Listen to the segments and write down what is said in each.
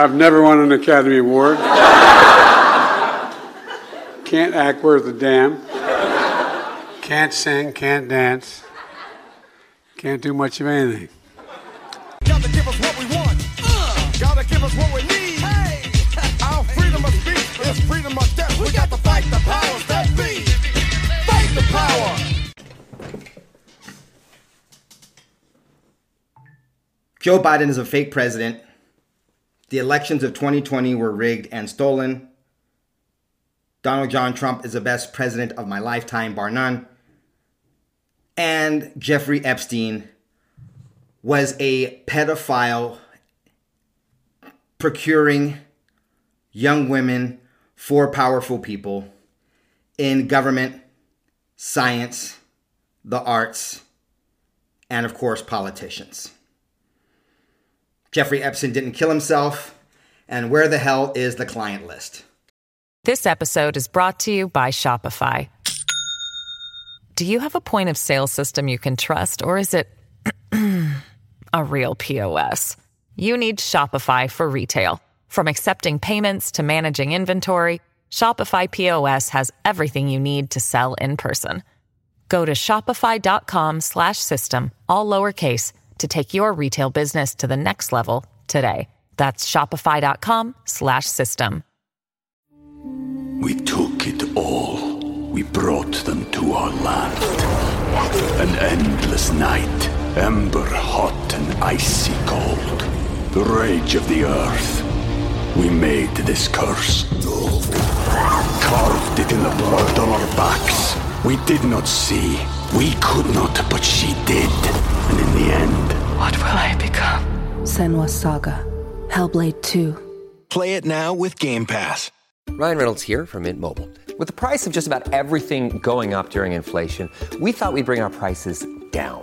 I've never won an Academy Award. can't act worth a damn. Can't sing, can't dance. Can't do much of anything. Gotta give us what we want. Uh, gotta give us what we need. Hey, our freedom of speech is freedom of death. We got to fight the powers that be. Fight the power. Joe Biden is a fake president. The elections of 2020 were rigged and stolen. Donald John Trump is the best president of my lifetime, bar none. And Jeffrey Epstein was a pedophile procuring young women for powerful people in government, science, the arts, and of course, politicians. Jeffrey Epstein didn't kill himself, and where the hell is the client list? This episode is brought to you by Shopify. Do you have a point of sale system you can trust, or is it a real POS? You need Shopify for retail. From accepting payments to managing inventory, Shopify POS has everything you need to sell in person. Go to shopify.com slash system, all lowercase, to take your retail business to the next level today. That's shopify.com slash system. We took it all. We brought them to our land. An endless night, ember hot and icy cold. The rage of the earth. We made this curse. Carved it in the blood on our backs. We did not see. We could not, but she did. And in the end, What will I become? Senua's Saga. Hellblade 2. Play it now with Game Pass. Ryan Reynolds here from Mint Mobile. With the price of just about everything going up during inflation, we thought we'd bring our prices down.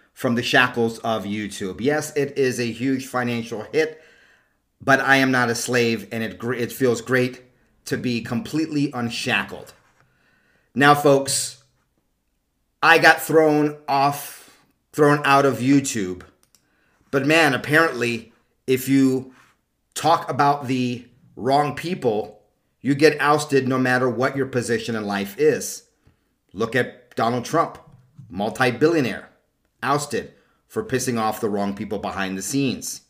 from the shackles of YouTube. Yes, it is a huge financial hit, but I am not a slave, and it it feels great to be completely unshackled. Now, folks, I got thrown off, thrown out of YouTube, but man, apparently, if you talk about the wrong people, you get ousted no matter what your position in life is. Look at Donald Trump, multi billionaire, ousted for pissing off the wrong people behind the scenes.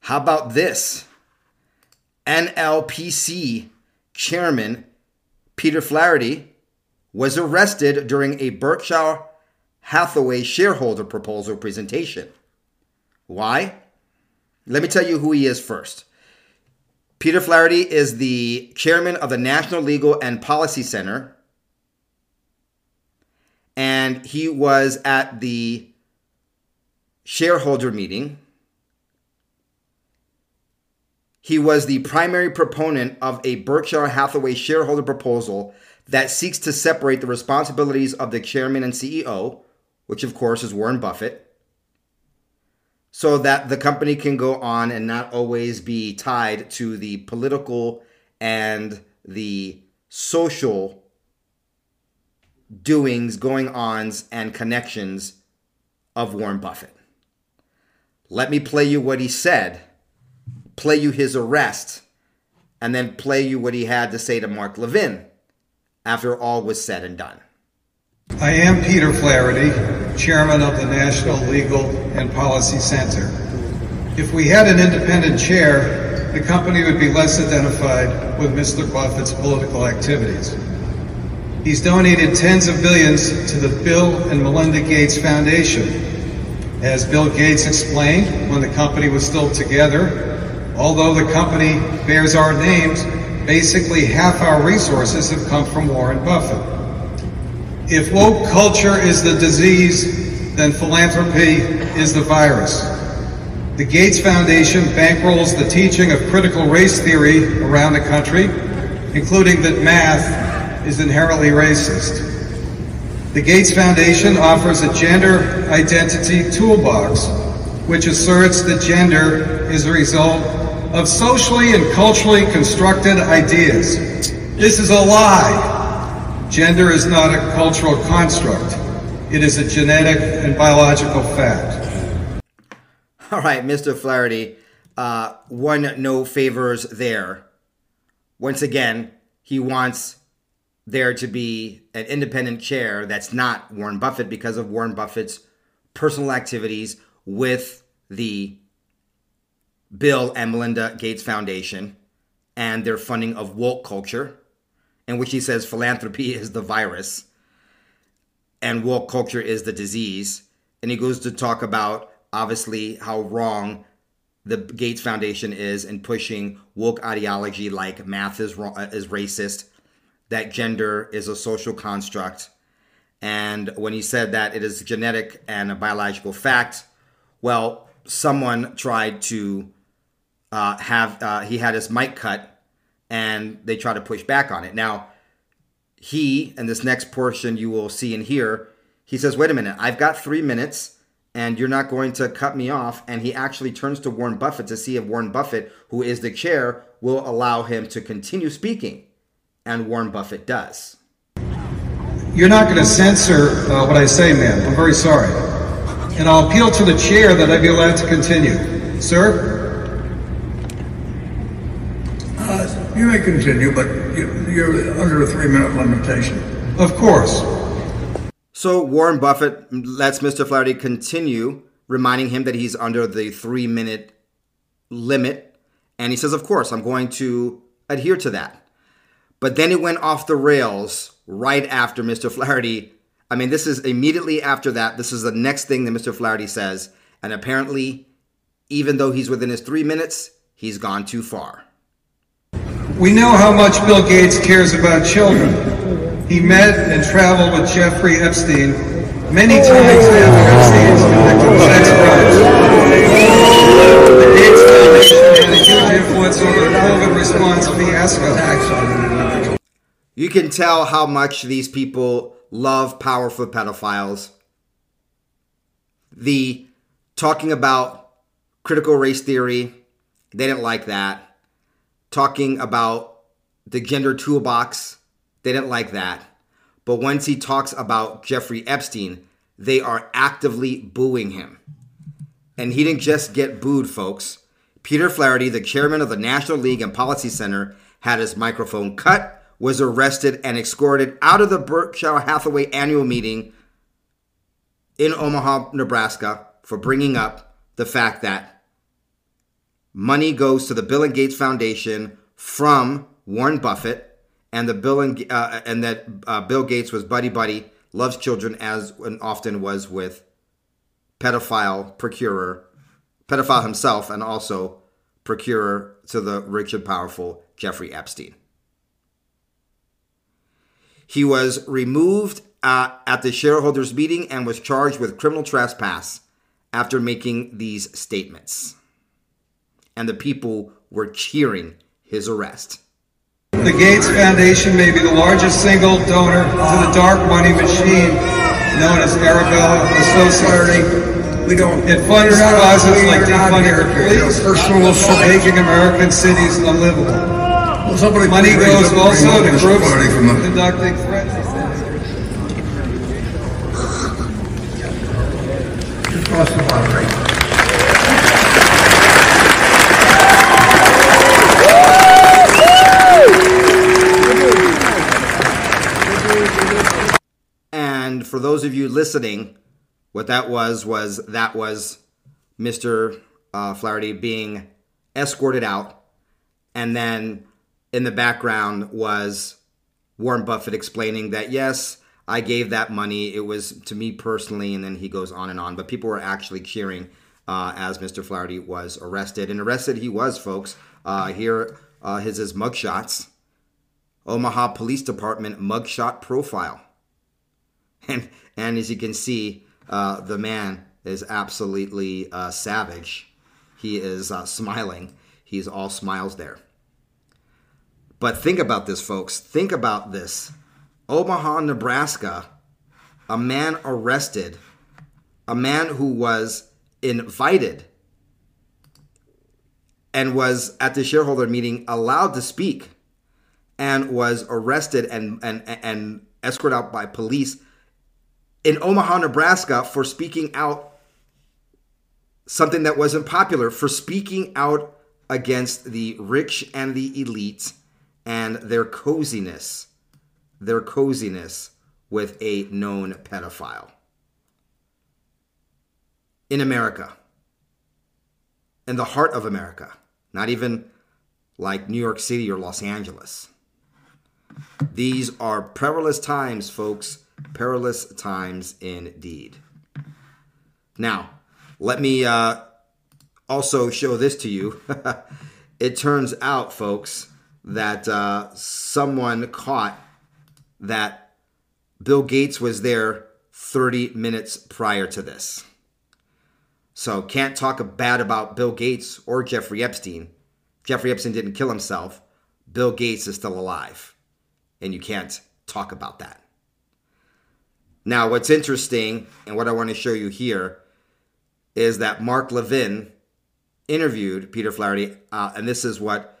How about this? NLPC chairman Peter Flaherty was arrested during a Berkshire Hathaway shareholder proposal presentation. Why? Let me tell you who he is first. Peter Flaherty is the chairman of the National Legal and Policy Center, and he was at the shareholder meeting. He was the primary proponent of a Berkshire Hathaway shareholder proposal that seeks to separate the responsibilities of the chairman and CEO, which of course is Warren Buffett, so that the company can go on and not always be tied to the political and the social doings, going ons, and connections of Warren Buffett. Let me play you what he said, play you his arrest, and then play you what he had to say to Mark Levin after all was said and done. I am Peter Flaherty, Chairman of the National Legal and Policy Center. If we had an independent chair, the company would be less identified with Mr. Buffett's political activities. He's donated tens of billions to the Bill and Melinda Gates Foundation. As Bill Gates explained when the company was still together, although the company bears our names, basically half our resources have come from Warren Buffett. If woke culture is the disease, then philanthropy is the virus. The Gates Foundation bankrolls the teaching of critical race theory around the country, including that math is inherently racist. The Gates Foundation offers a gender identity toolbox, which asserts that gender is a result of socially and culturally constructed ideas. This is a lie. Gender is not a cultural construct. It is a genetic and biological fact. All right, Mr. Flaherty, uh, one no favors there. Once again, he wants there to be an independent chair that's not Warren Buffett because of Warren Buffett's personal activities with the Bill and Melinda Gates Foundation and their funding of woke culture, in which he says philanthropy is the virus and woke culture is the disease. And he goes to talk about obviously how wrong the Gates Foundation is in pushing woke ideology like math is wrong, is racist, that gender is a social construct, and when he said that it is genetic and a biological fact, well, someone tried to uh, have uh, he had his mic cut, and they tried to push back on it. Now, he and this next portion you will see and hear, he says, "Wait a minute, I've got three minutes." and you're not going to cut me off. And he actually turns to Warren Buffett to see if Warren Buffett, who is the chair, will allow him to continue speaking. And Warren Buffett does. You're not going to censor uh, what I say, ma'am. I'm very sorry. And I'll appeal to the chair that I be allowed to continue. Sir? Uh, you may continue, but you, you're under a three minute limitation. Of course. So Warren Buffett lets Mr. Flaherty continue, reminding him that he's under the three minute limit. And he says, Of course, I'm going to adhere to that. But then it went off the rails right after Mr. Flaherty. I mean, this is immediately after that. This is the next thing that Mr. Flaherty says. And apparently, even though he's within his three minutes, he's gone too far. We know how much Bill Gates cares about children. He met and traveled with Jeffrey Epstein many times after Epstein's convicted sex crimes. The Gates Foundation had a huge influence over the COVID response fiasco. You can tell how much these people love powerful pedophiles. The talking about critical race theory, they didn't like that. Talking about the gender toolbox, they didn't like that. But once he talks about Jeffrey Epstein, they are actively booing him. And he didn't just get booed, folks. Peter Flaherty, the chairman of the National Legal and Policy Center, had his microphone cut, was arrested, and escorted out of the Berkshire Hathaway annual meeting in Omaha, Nebraska, for bringing up the fact that money goes to the Bill and Gates Foundation from Warren Buffett and the Bill and uh, and that uh, Bill Gates was buddy buddy, loves children as and often was with pedophile procurer, pedophile himself, and also procurer to the rich and powerful Jeffrey Epstein. He was removed uh, at the shareholders meeting and was charged with criminal trespass after making these statements. And the people were cheering his arrest. The Gates Foundation may be the largest single donor to the dark money machine known as Arabella Associates. We don't. It funds causes like defunding the police, personal making American cities unlivable. Well, somebody Money raise goes also raise to groups party from the- conducting threats. Cross the line. And for those of you listening, what that was was that was Mr. Uh, Flaherty being escorted out, and then in the background was Warren Buffett explaining that yes, I gave that money. It was to me personally, and then he goes on and on. But people were actually cheering uh, as Mr. Flaherty was arrested, and arrested he was, folks. Uh, here uh, his his mugshots. Omaha Police Department mugshot profile. And, and as you can see, uh, the man is absolutely uh, savage. he is uh, smiling. He's all smiles there. But think about this, folks. Think about this. Omaha, Nebraska, a man arrested, a man who was invited and was at the shareholder meeting allowed to speak and was arrested and, and, and escorted out by police in Omaha, Nebraska for speaking out something that wasn't popular, for speaking out against the rich and the elite and their coziness, their coziness with a known pedophile. In America, in the heart of America, not even like New York City or Los Angeles. These are perilous times, folks. Perilous times indeed. Now, let me uh, also show this to you. it turns out, folks, that uh, someone caught that Bill Gates was there 30 minutes prior to this. So can't talk bad about Bill Gates or Jeffrey Epstein. Jeffrey Epstein didn't kill himself. Bill Gates is still alive. And you can't talk about that. Now, what's interesting and what I want to show you here is that Mark Levin interviewed Peter Flaherty, uh, and this is what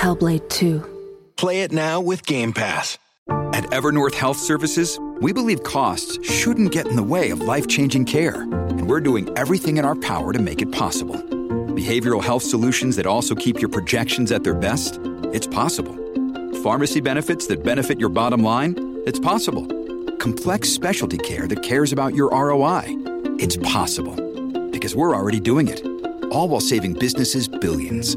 Hellblade 2. Play it now with Game Pass. At Evernorth Health Services, we believe costs shouldn't get in the way of life changing care, and we're doing everything in our power to make it possible. Behavioral health solutions that also keep your projections at their best? It's possible. Pharmacy benefits that benefit your bottom line? It's possible. Complex specialty care that cares about your ROI? It's possible. Because we're already doing it. All while saving businesses billions.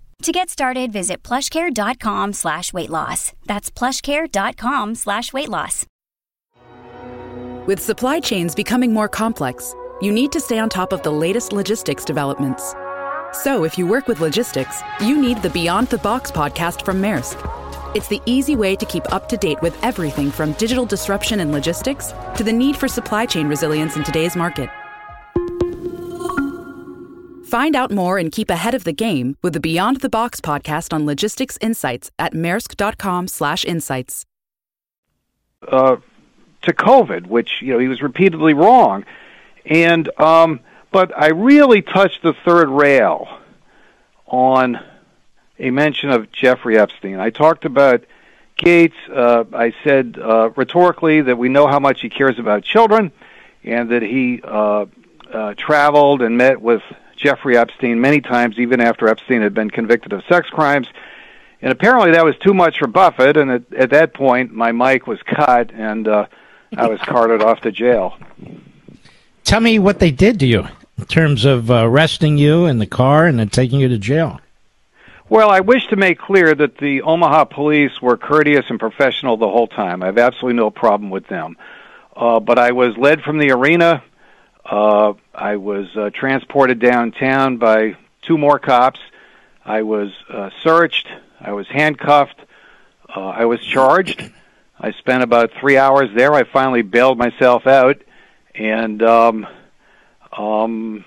To get started, visit plushcare.com slash weight loss. That's plushcare.com slash weight loss. With supply chains becoming more complex, you need to stay on top of the latest logistics developments. So if you work with logistics, you need the Beyond the Box podcast from Maersk. It's the easy way to keep up to date with everything from digital disruption in logistics to the need for supply chain resilience in today's market. Find out more and keep ahead of the game with the Beyond the Box podcast on logistics insights at maersk.com/insights. uh, to COVID, which you know he was repeatedly wrong, and um, but I really touched the third rail on a mention of Jeffrey Epstein. I talked about Gates. Uh, I said uh, rhetorically that we know how much he cares about children, and that he uh, uh, traveled and met with Jeffrey Epstein many times, even after Epstein had been convicted of sex crimes. And apparently that was too much for Buffett, and at, at that point, my mic was cut, and uh, I was carted off to jail. Tell me what they did to you in terms of uh, arresting you in the car and then taking you to jail. Well, I wish to make clear that the Omaha police were courteous and professional the whole time. I have absolutely no problem with them. Uh, but I was led from the arena. Uh, I was uh, transported downtown by two more cops. I was uh, searched. I was handcuffed. Uh, I was charged. I spent about three hours there. I finally bailed myself out, and um, um,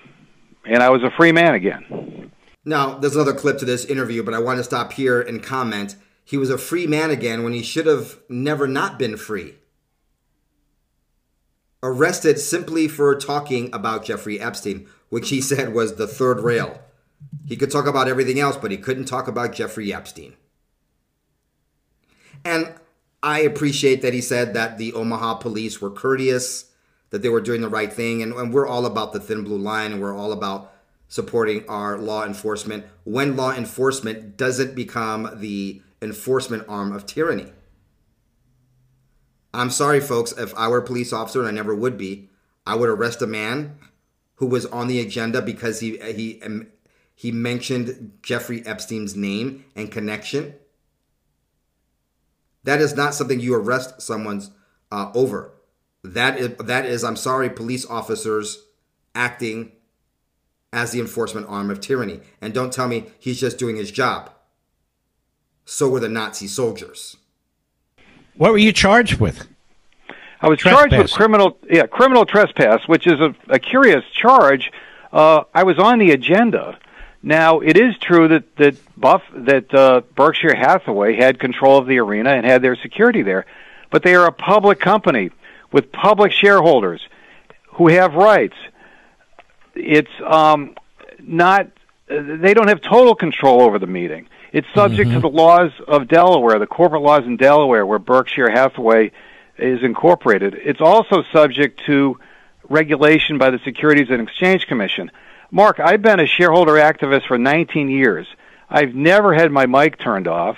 and I was a free man again. Now, there's another clip to this interview, but I want to stop here and comment. He was a free man again when he should have never not been free. Arrested simply for talking about Jeffrey Epstein, which he said was the third rail. He could talk about everything else, but he couldn't talk about Jeffrey Epstein. And I appreciate that he said that the Omaha police were courteous, that they were doing the right thing, and, and we're all about the thin blue line, and we're all about supporting our law enforcement when law enforcement doesn't become the enforcement arm of tyranny. I'm sorry, folks, if I were a police officer, and I never would be, I would arrest a man who was on the agenda because he he he mentioned Jeffrey Epstein's name and connection. That is not something you arrest someone's uh, over. That is that is I'm sorry, police officers acting as the enforcement arm of tyranny. And don't tell me he's just doing his job. So were the Nazi soldiers. What were you charged with? I was charged with criminal, yeah, criminal trespass, which is a, a curious charge. Uh, I was on the agenda. Now, it is true that that Buff that uh, Berkshire Hathaway had control of the arena and had their security there, but they are a public company with public shareholders who have rights it's um, not they don't have total control over the meeting. It's subject mm-hmm. to the laws of Delaware, the corporate laws in Delaware, where Berkshire Hathaway is incorporated. It's also subject to regulation by the Securities and Exchange Commission. Mark, I've been a shareholder activist for 19 years. I've never had my mic turned off,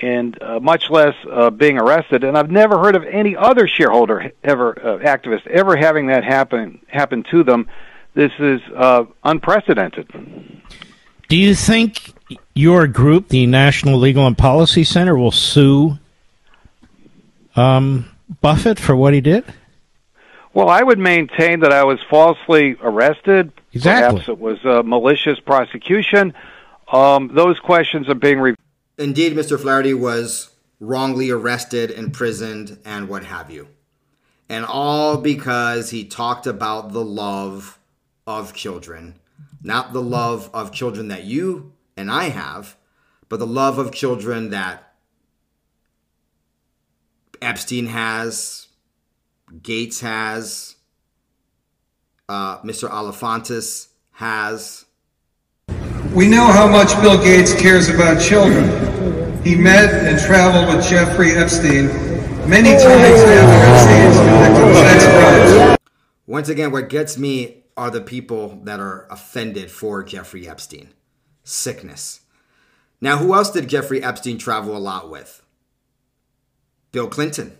and uh, much less uh, being arrested. And I've never heard of any other shareholder ever uh, activist ever having that happen happen to them this is uh, unprecedented. Do you think your group, the National Legal and Policy Center, will sue um, Buffett for what he did? Well, I would maintain that I was falsely arrested. Exactly. Perhaps it was a malicious prosecution. Um, those questions are being. Re- Indeed, Mr. Flaherty was wrongly arrested, imprisoned, and what have you. And all because he talked about the love of children, not the love of children that you and I have, but the love of children that Epstein has, Gates has, uh, Mr. Alefantis has. We know how much Bill Gates cares about children. He met and traveled with Jeffrey Epstein many times after Epstein's convicted sex crimes. Once again, what gets me are the people that are offended for Jeffrey Epstein. Sickness. Now, who else did Jeffrey Epstein travel a lot with? Bill Clinton.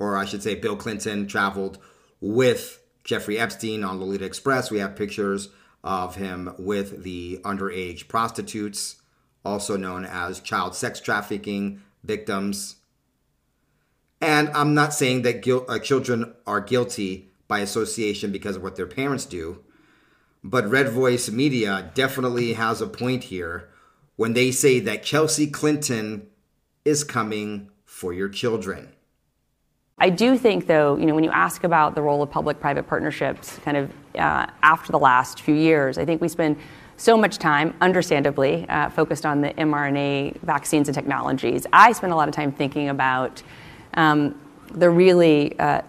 Or I should say, Bill Clinton traveled with Jeffrey Epstein on Lolita Express. We have pictures of him with the underage prostitutes, also known as child sex trafficking victims. And I'm not saying that guilt, uh, children are guilty by association because of what their parents do. But Red Voice Media definitely has a point here when they say that Chelsea Clinton is coming for your children. I do think, though, you know, when you ask about the role of public-private partnerships, kind of uh, after the last few years, I think we spend so much time, understandably, uh, focused on the mRNA vaccines and technologies. I spend a lot of time thinking about um, the really uh,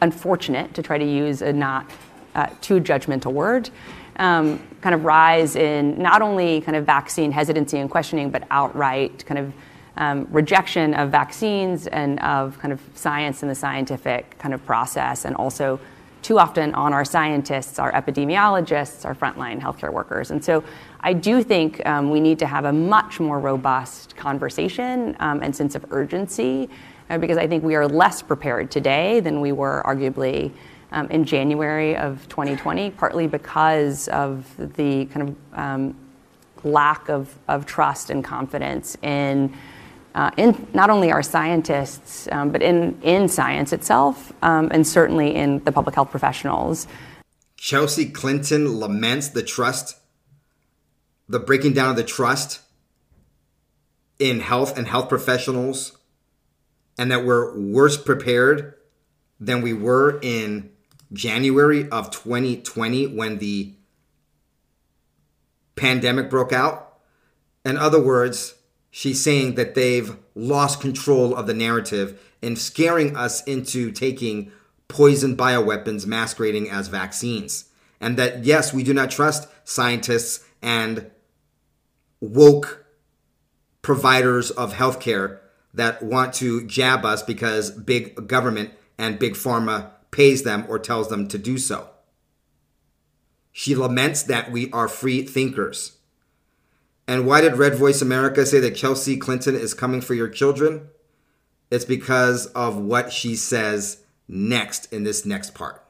unfortunate, to try to use a not uh, too judgmental word, um, kind of rise in not only kind of vaccine hesitancy and questioning, but outright kind of um, rejection of vaccines and of kind of science and the scientific kind of process, and also too often on our scientists, our epidemiologists, our frontline healthcare workers. And so I do think um, we need to have a much more robust conversation um, and sense of urgency because I think we are less prepared today than we were arguably um, in January of 2020, partly because of the kind of um, lack of, of trust and confidence in. Uh, in not only our scientists, um, but in, in science itself, um, and certainly in the public health professionals. Chelsea Clinton laments the trust the breaking down of the trust in health and health professionals, and that we're worse prepared than we were in January of 2020 when the pandemic broke out. In other words, she's saying that they've lost control of the narrative and scaring us into taking poison bioweapons masquerading as vaccines. And that, yes, we do not trust scientists and woke providers of healthcare that want to jab us because big government and big pharma pays them or tells them to do so. She laments that we are free thinkers. And why did Red Voice America say that Chelsea Clinton is coming for your children? It's because of what she says next in this next part.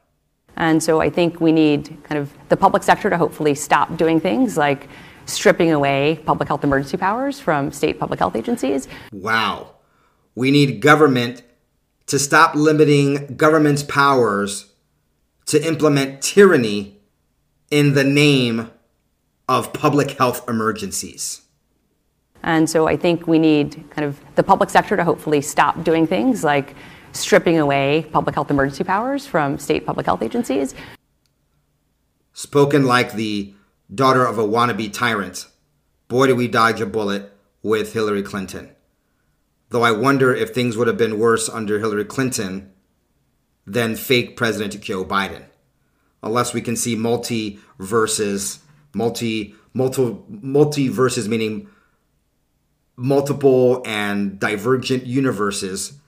And so I think we need kind of the public sector to hopefully stop doing things like stripping away public health emergency powers from state public health agencies. Wow. We need government to stop limiting government's powers to implement tyranny in the name of public health emergencies. And so I think we need kind of the public sector to hopefully stop doing things like stripping away public health emergency powers from state public health agencies. Spoken like the daughter of a wannabe tyrant. Boy, do we dodge a bullet with Hillary Clinton. Though I wonder if things would have been worse under Hillary Clinton than fake President Joe Biden. Unless we can see multi versus multi multi multiverses meaning multiple and divergent universes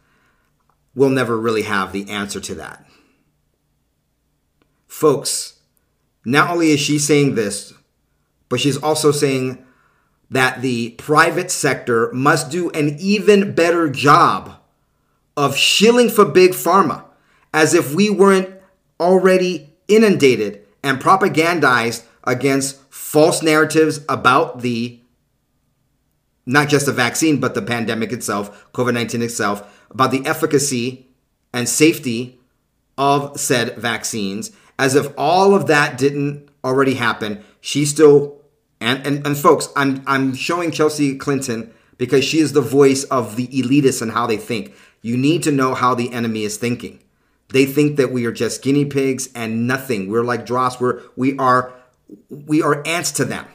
we'll never really have the answer to that folks not only is she saying this but she's also saying that the private sector must do an even better job of shilling for big pharma as if we weren't already inundated and propagandized against false narratives about the not just the vaccine, but the pandemic itself, COVID 19 itself, about the efficacy and safety of said vaccines, as if all of that didn't already happen. She still, and, and, and folks, I'm, I'm showing Chelsea Clinton because she is the voice of the elitists and how they think. You need to know how the enemy is thinking. They think that we are just guinea pigs and nothing. We're like dross. We're we are we are ants to them.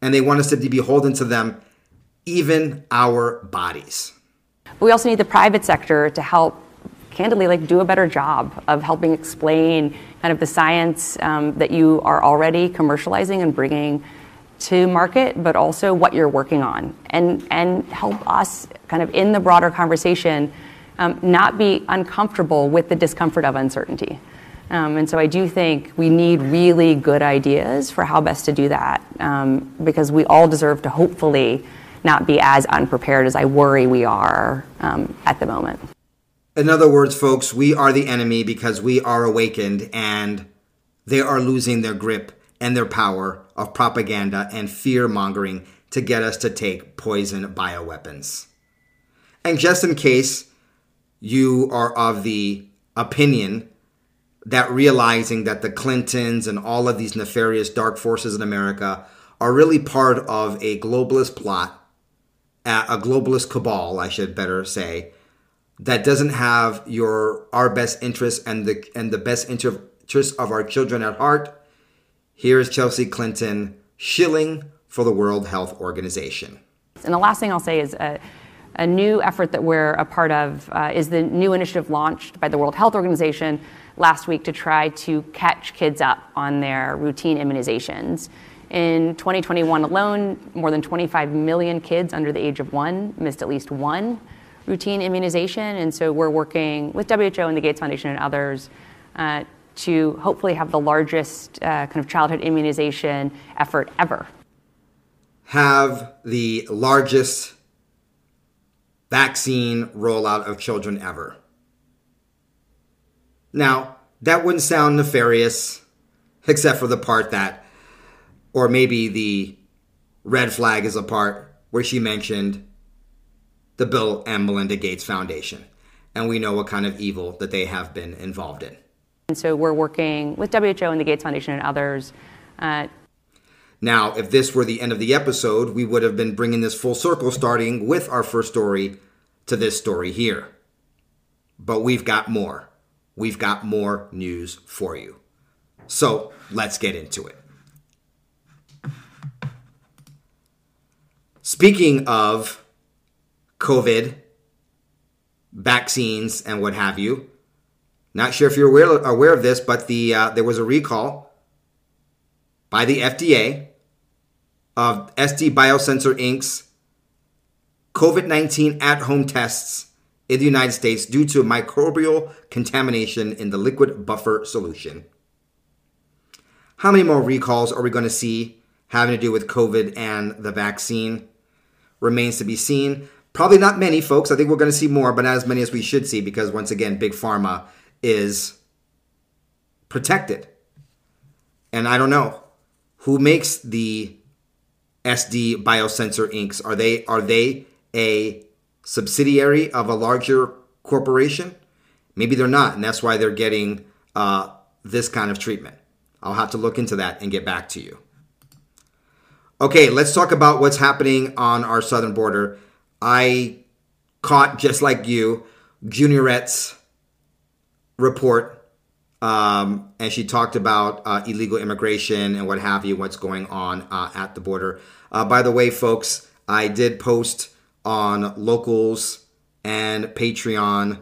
And they want us to be beholden to them, even our bodies. We also need the private sector to help candidly like do a better job of helping explain kind of the science um, that you are already commercializing and bringing to market but also what you're working on and and help us kind of in the broader conversation um, not be uncomfortable with the discomfort of uncertainty um, and so I do think we need really good ideas for how best to do that um, because we all deserve to hopefully not be as unprepared as I worry we are um, at the moment. In other words, folks, we are the enemy because we are awakened and they are losing their grip and their power of propaganda and fear mongering to get us to take poison bioweapons. And just in case you are of the opinion that realizing that the Clintons and all of these nefarious dark forces in America are really part of a globalist plot, a globalist cabal, I should better say, that doesn't have your our best interests and the and the best interests of our children at heart. Here's Chelsea Clinton shilling for the World Health Organization. And the last thing I'll say is a, a new effort that we're a part of uh, is the new initiative launched by the World Health Organization last week to try to catch kids up on their routine immunizations. In 2021 alone, more than 25 million kids under the age of one missed at least one routine immunization. And so we're working with WHO and the Gates Foundation and others uh, to hopefully have the largest uh, kind of childhood immunization effort ever. Have the largest vaccine rollout of children ever. Now, that wouldn't sound nefarious, except for the part that, or maybe the red flag is a part where she mentioned the Bill and Melinda Gates Foundation. And we know what kind of evil that they have been involved in. And so we're working with WHO and the Gates Foundation and others. Uh, Now, if this were the end of the episode, we would have been bringing this full circle, starting with our first story to this story here. But we've got more. We've got more news for you. So let's get into it. Speaking of COVID, vaccines, and what have you, not sure if you're aware, aware of this, but the uh, there was a recall by the FDA of SD Biosensor Inc.'s COVID 19 at home tests in the United States due to microbial contamination in the liquid buffer solution. How many more recalls are we going to see having to do with COVID and the vaccine? Remains to be seen. Probably not many, folks. I think we're going to see more, but not as many as we should see because, once again, Big Pharma is protected. And I don't know who makes the SD Biosensor Inc. Are they are they a subsidiary of a larger corporation? Maybe they're not, and that's why they're getting uh, this kind of treatment. I'll have to look into that and get back to you. Okay, let's talk about what's happening on our southern border. I caught, just like you, Juniorette's report, um, and she talked about uh, illegal immigration and what have you, what's going on uh, at the border. Uh, by the way, folks, I did post on Locals and Patreon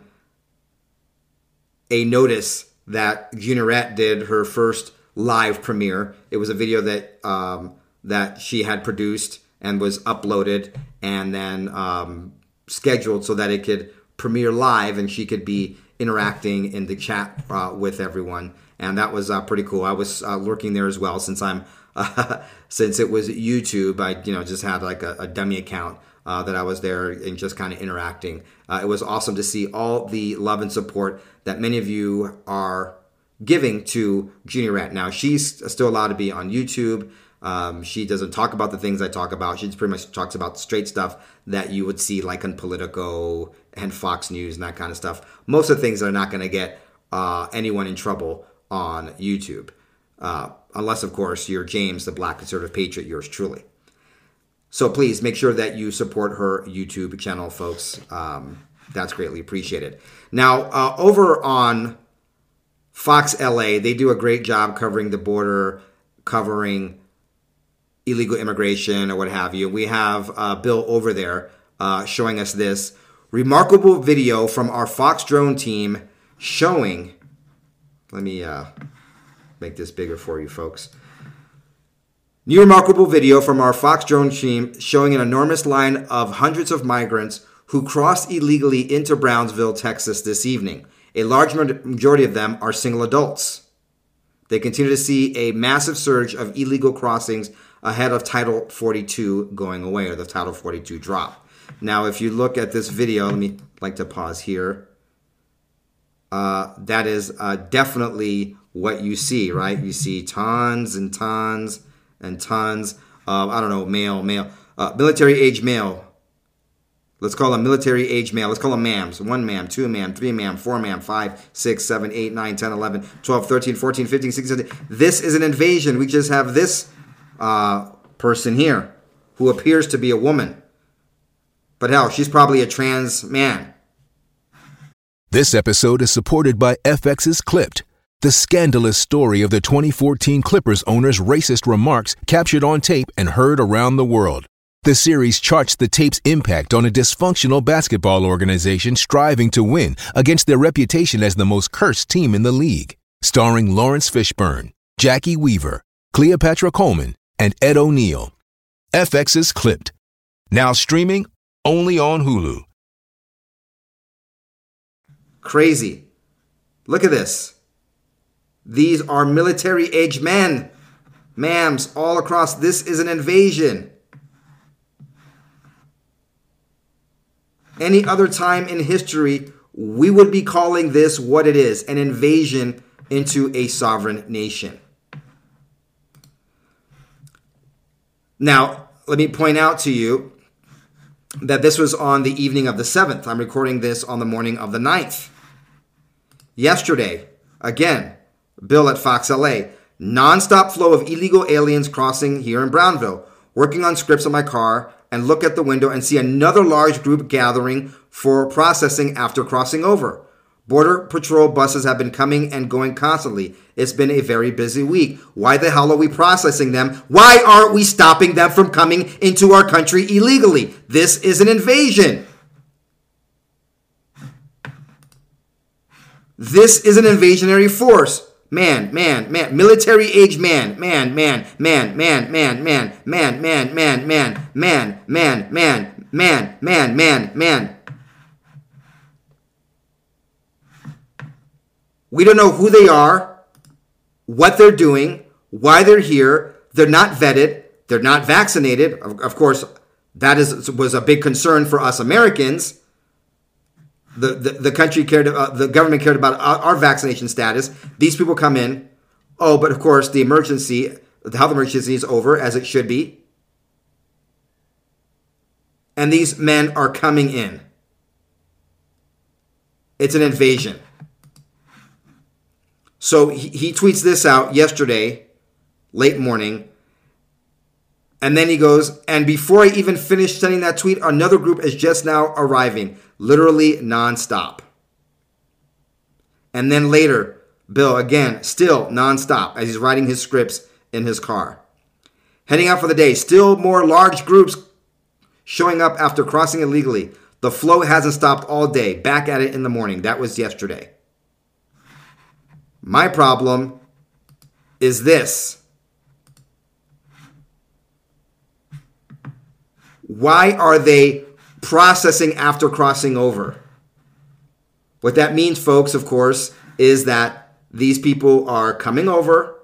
a notice that Juniorette did her first live premiere. It was a video that um, that she had produced and was uploaded and then um, scheduled so that it could premiere live and she could be interacting in the chat uh, with everyone. And that was uh, pretty cool. I was uh, lurking there as well since I'm since it was YouTube. I you know just had like a, a dummy account uh, that I was there and just kind of interacting. Uh, it was awesome to see all the love and support that many of you are giving to Juniorette. Now she's still allowed to be on YouTube. Um, she doesn't talk about the things I talk about. She just pretty much talks about straight stuff that you would see like on Politico and Fox News and that kind of stuff. Most of the things that are not going to get uh, anyone in trouble on YouTube. Uh, unless, of course, you're James, the black conservative patriot, yours truly. So please make sure that you support her YouTube channel, folks. Um, that's greatly appreciated. Now, uh, over on Fox LA, they do a great job covering the border, covering illegal immigration or what have you. We have uh, Bill over there uh, showing us this remarkable video from our Fox drone team showing. Let me uh, make this bigger for you, folks. New remarkable video from our Fox drone team showing an enormous line of hundreds of migrants who crossed illegally into Brownsville, Texas this evening. A large majority of them are single adults. They continue to see a massive surge of illegal crossings ahead of Title 42 going away or the Title 42 drop. Now, if you look at this video, let me like to pause here. Uh, that is uh, definitely what you see, right? You see tons and tons and tons of, I don't know, male, male, uh, military age male. Let's call them military age male. Let's call them mams. One mam, two mam, three mam, four mam, five, six, seven, eight, nine, 10, 11, 12, 13, 14, 15, 16, 17. This is an invasion. We just have this uh, person here who appears to be a woman. But hell, she's probably a trans man. This episode is supported by FX's Clipped, the scandalous story of the 2014 Clippers owner's racist remarks captured on tape and heard around the world. The series charts the tape's impact on a dysfunctional basketball organization striving to win against their reputation as the most cursed team in the league. Starring Laurence Fishburne, Jacki Weaver, Cleopatra Coleman, and Ed O'Neill. FX's Clipped. Now streaming only on Hulu. Crazy. Look at this. These are military age men. Mams all across. This is an invasion. Any other time in history, we would be calling this what it is an invasion into a sovereign nation. Now, let me point out to you that this was on the evening of the 7th. I'm recording this on the morning of the 9th. Yesterday, again, Bill at Fox LA. nonstop flow of illegal aliens crossing here in Brownsville, working on scripts on my car, and look at the window and see another large group gathering for processing after crossing over. Border Patrol buses have been coming and going constantly. It's been a very busy week. Why the hell are we processing them? Why aren't we stopping them from coming into our country illegally? This is an invasion. This is an invasionary force. Man, man, man, military age man, man, man, man, man, man, man, man, man, man, man, man, man, man, man, man, man, man. We don't know who they are, what they're doing, why they're here. They're not vetted. They're not vaccinated. Of, of course, that is was a big concern for us Americans. The, the, the country cared, uh, the government cared about our, our vaccination status. These people come in. Oh, but of course, the emergency, the health emergency is over, as it should be. And these men are coming in. It's an invasion. So he, he tweets this out yesterday, late morning. And then he goes, and before I even finish sending that tweet, another group is just now arriving, literally nonstop. And then later, Bill, again, still nonstop as he's writing his scripts in his car. Heading out for the day, still more large groups showing up after crossing illegally. The flow hasn't stopped all day. Back at it in the morning. That was yesterday. My problem is this. Why are they processing after crossing over? What that means, folks, of course, is that these people are coming over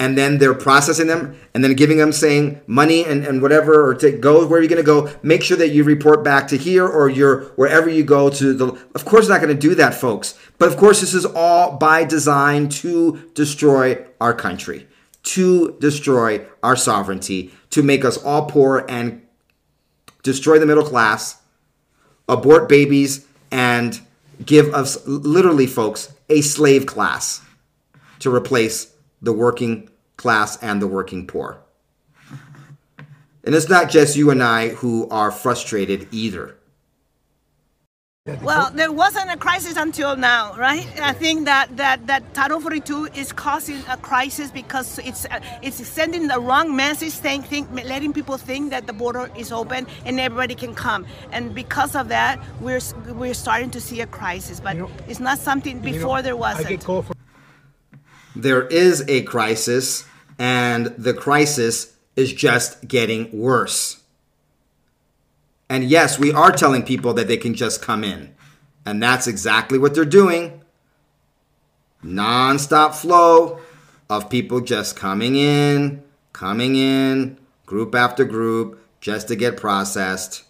and then they're processing them and then giving them saying money and, and whatever or to go where you're going to go make sure that you report back to here or you're wherever you go to the of course not going to do that folks. But of course this is all by design to destroy our country to destroy our sovereignty to make us all poor and destroy the middle class abort babies and give us literally folks a slave class to replace the working class and the working poor. And it's not just you and I who are frustrated either. Well, there wasn't a crisis until now, right? I think that, that, that Title 42 is causing a crisis because it's uh, it's sending the wrong message, saying, think, letting people think that the border is open and everybody can come. And because of that, we're we're starting to see a crisis. But you know, it's not something before you know, there wasn't. There is a crisis, and the crisis is just getting worse. And yes, we are telling people that they can just come in. And that's exactly what they're doing. Non-stop flow of people just coming in, coming in, group after group, just to get processed.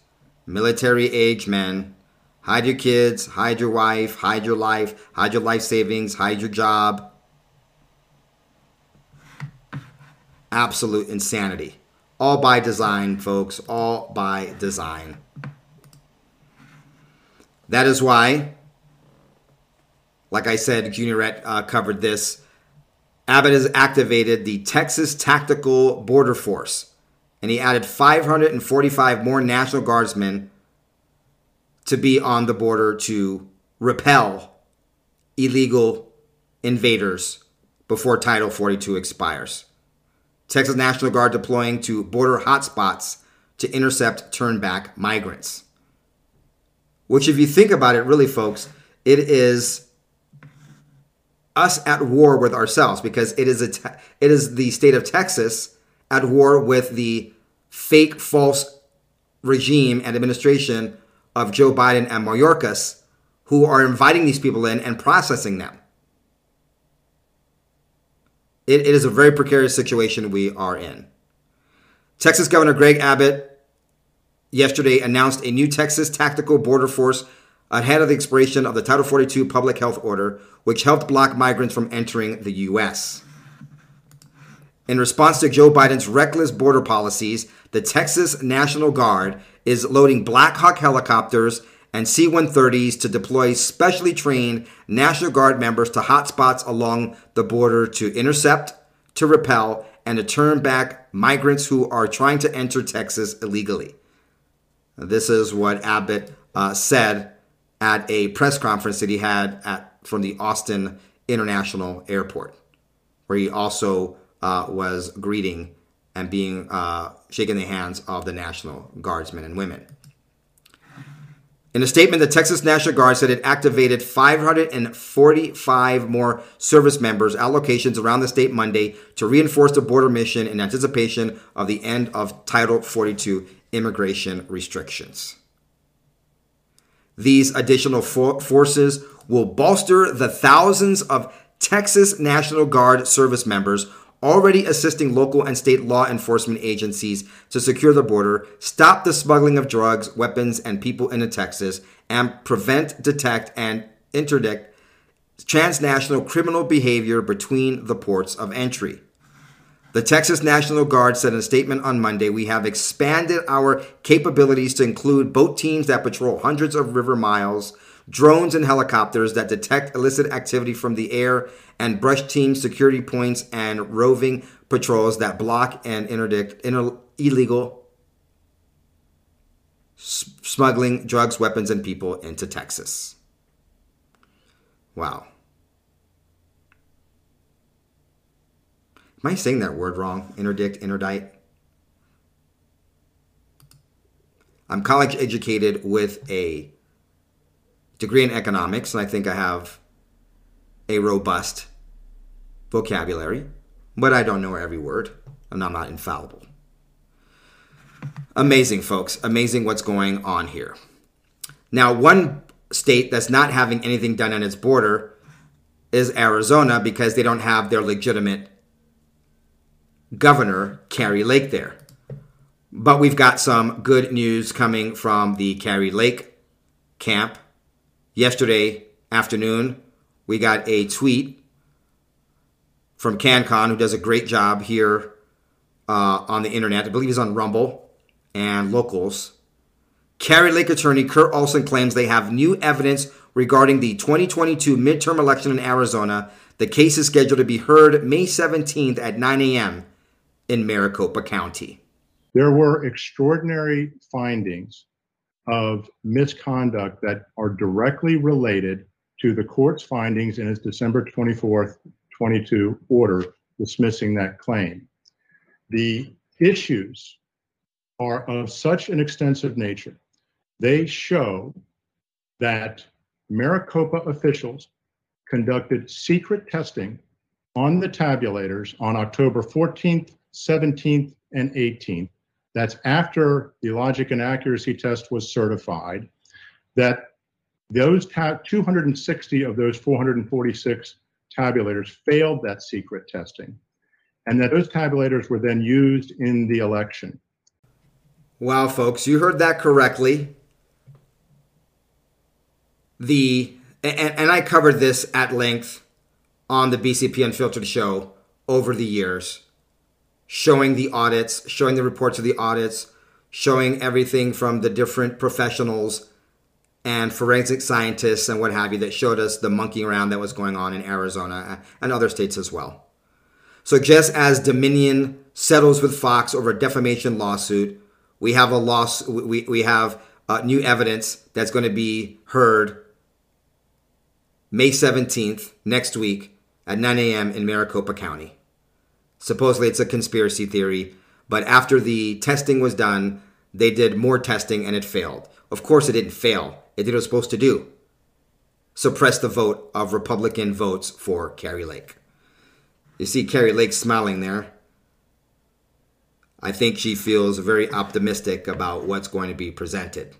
Military age men. Hide your kids, hide your wife, hide your life, hide your life savings, hide your job. Absolute insanity. All by design, folks. All by design. That is why, like I said, Juniorette uh, covered this. Abbott has activated the Texas Tactical Border Force, and he added 545 more National Guardsmen to be on the border to repel illegal invaders before Title 42 expires. Texas National Guard deploying to border hotspots to intercept turnback migrants. Which, if you think about it, really, folks, it is us at war with ourselves because it is a te- it is the state of Texas at war with the fake, false regime and administration of Joe Biden and Mayorkas, who are inviting these people in and processing them it, it is a very precarious situation we are in. Texas Governor Greg Abbott yesterday announced a new Texas Tactical Border Force ahead of the expiration of the Title 42 public health order, which helped block migrants from entering the U.S. In response to Joe Biden's reckless border policies, the Texas National Guard is loading Black Hawk helicopters and C 130s to deploy specially trained National Guard members to hotspots along the border to intercept, to repel, and to turn back migrants who are trying to enter Texas illegally. This is what Abbott uh, said at a press conference that he had at, from the Austin International Airport, where he also uh, was greeting and being uh, shaking the hands of the National Guardsmen and women. In a statement, the Texas National Guard said it activated 545 more service members at locations around the state Monday to reinforce the border mission in anticipation of the end of Title 42 immigration restrictions. These additional forces will bolster the thousands of Texas National Guard service members already assisting local and state law enforcement agencies to secure the border, stop the smuggling of drugs, weapons, and people into Texas, and prevent, detect, and interdict transnational criminal behavior between the ports of entry. The Texas National Guard said in a statement on Monday, we have expanded our capabilities to include boat teams that patrol hundreds of river miles, drones and helicopters that detect illicit activity from the air, and brush team security points and roving patrols that block and interdict inter- illegal smuggling drugs, weapons, and people into Texas. Wow. Am I saying that word wrong? Interdict, interdict? I'm college educated with a degree in economics, and I think I have a robust vocabulary, but I don't know every word, and I'm not infallible. Amazing, folks. Amazing what's going on here. Now, one state that's not having anything done on its border is Arizona because they don't have their legitimate governor, Kari Lake, there. But we've got some good news coming from the Kari Lake camp yesterday afternoon, we got a tweet from CannCon, who does a great job here uh, on the internet. I believe he's on Rumble and Locals. Kari Lake attorney Kurt Olsen claims they have new evidence regarding the 2022 midterm election in Arizona. The case is scheduled to be heard May 17th at 9 a.m. in Maricopa County. There were extraordinary findings of misconduct that are directly related to the court's findings in its December 24th, 22 order dismissing that claim. The issues are of such an extensive nature. They show that Maricopa officials conducted secret testing on the tabulators on October 14th, 17th, and 18th that's after the logic and accuracy test was certified, that those ta- 260 of those 446 tabulators failed that secret testing, and that those tabulators were then used in the election. Wow, folks, you heard that correctly. The and, and I covered this at length on the BCP Unfiltered show over the years showing the audits, showing the reports of the audits, showing everything from the different professionals and forensic scientists and what have you that showed us the monkeying around that was going on in Arizona and other states as well. So just as Dominion settles with Fox over a defamation lawsuit, we have a loss. We, we have uh, new evidence that's going to be heard May 17th next week at 9 a.m. in Maricopa County. Supposedly it's a conspiracy theory, but after the testing was done, they did more testing and it failed. Of course, it didn't fail. It did what it was supposed to do suppress the vote of Republican votes for Kari Lake. You see Kari Lake smiling there. I think she feels very optimistic about what's going to be presented.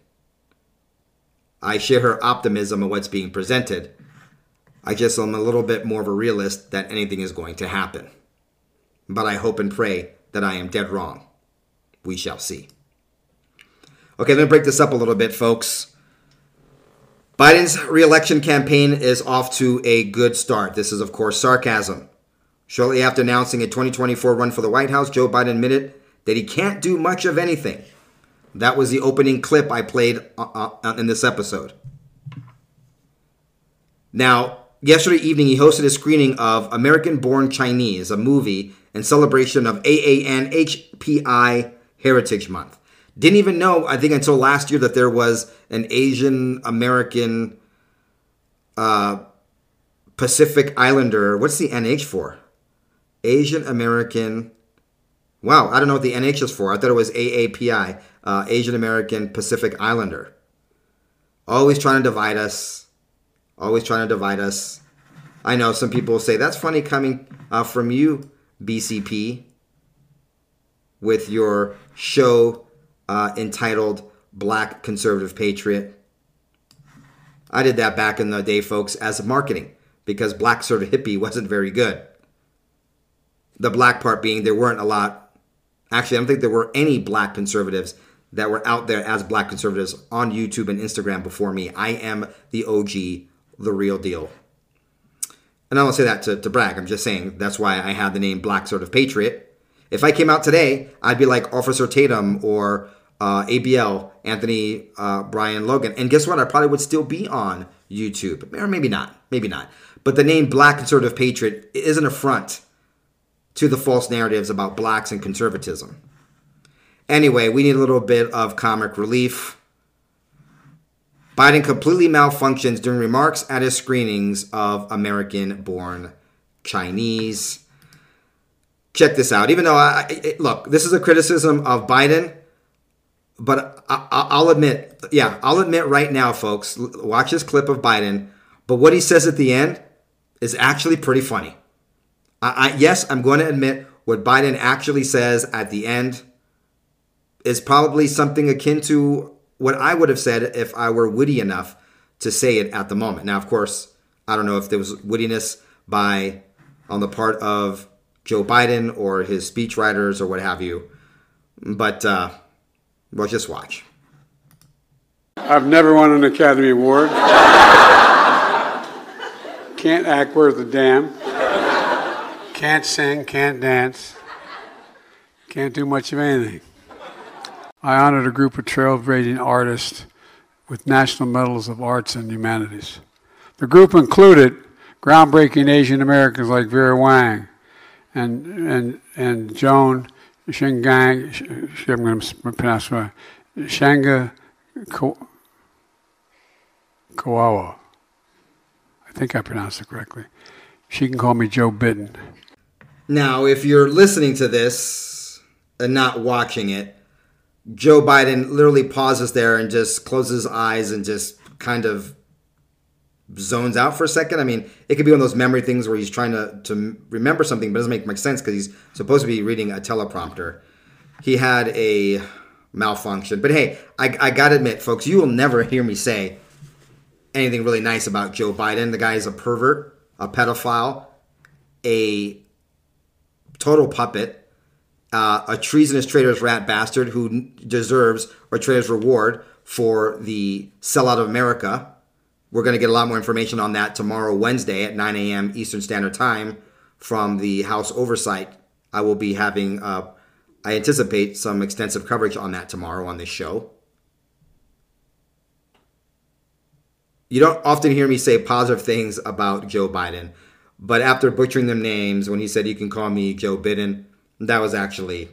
I share her optimism of what's being presented. I just am a little bit more of a realist that anything is going to happen but I hope and pray that I am dead wrong. We shall see. Okay, let me break this up a little bit, folks. Biden's reelection campaign is off to a good start. This is, of course, sarcasm. Shortly after announcing a 2024 run for the White House, Joe Biden admitted that he can't do much of anything. That was the opening clip I played uh, uh, in this episode. Now, yesterday evening, he hosted a screening of American Born Chinese, a movie in celebration of AANHPI Heritage Month. Didn't even know, I think, until last year that there was an Asian American uh, Pacific Islander. What's the NH for? Asian American. Wow, I don't know what the NH is for. I thought it was AAPI, uh, Asian American Pacific Islander. Always trying to divide us. Always trying to divide us. I know some people say that's funny coming uh, from you, BCP, with your show uh, entitled Black Conservative Patriot. I did that back in the day, folks, as a marketing because black sort of hippie wasn't very good. The black part being there weren't a lot. Actually, I don't think there were any black conservatives that were out there as black conservatives on YouTube and Instagram before me. I am the OG, the real deal. And I don't say that to, to brag. I'm just saying that's why I had the name Black Sort of Patriot. If I came out today, I'd be like Officer Tatum or uh, ABL, Anthony uh, Brian Logan. And guess what? I probably would still be on YouTube. Or maybe not. Maybe not. But the name Black Conservative Patriot is an affront to the false narratives about blacks and conservatism. Anyway, we need a little bit of comic relief. Biden completely malfunctions during remarks at his screenings of American born Chinese. Check this out. Even though I, I, look, this is a criticism of Biden, but I, will admit, yeah, I'll admit right now, folks, watch this clip of Biden. But what he says at the end is actually pretty funny. I, yes, I'm going to admit what Biden actually says at the end is probably something akin to what I would have said if I were witty enough to say it at the moment. Now, of course, I don't know if there was wittiness by on the part of Joe Biden or his speechwriters or what have you, but uh, well, just watch. I've never won an Academy Award. Can't act worth a damn. Can't sing, can't dance. Can't do much of anything. I honored a group of trailblazing artists with national medals of arts and humanities. The group included groundbreaking Asian Americans like Vera Wang and, and, and Joan Shingang, I'm going to pronounce right, Shanga Kawawa. I think I pronounced it correctly. She can call me Joe Bitten. Now, if you're listening to this and not watching it, Joe Biden literally pauses there and just closes his eyes and just kind of zones out for a second. I mean, it could be one of those memory things where he's trying to, to remember something, but it doesn't make much sense because he's supposed to be reading a teleprompter. He had a malfunction. But hey, I, I got to admit, folks, you will never hear me say anything really nice about Joe Biden. The guy is a pervert, a pedophile, a total puppet uh, a treasonous traitor's rat bastard who deserves a traitor's reward for the sellout of America. We're going to get a lot more information on that tomorrow, Wednesday at 9 a.m. Eastern Standard Time from the House Oversight. I will be having, uh, I anticipate some extensive coverage on that tomorrow on this show. You don't often hear me say positive things about Joe Biden, but after butchering them names, when he said, You can call me Joe Biden, that was actually,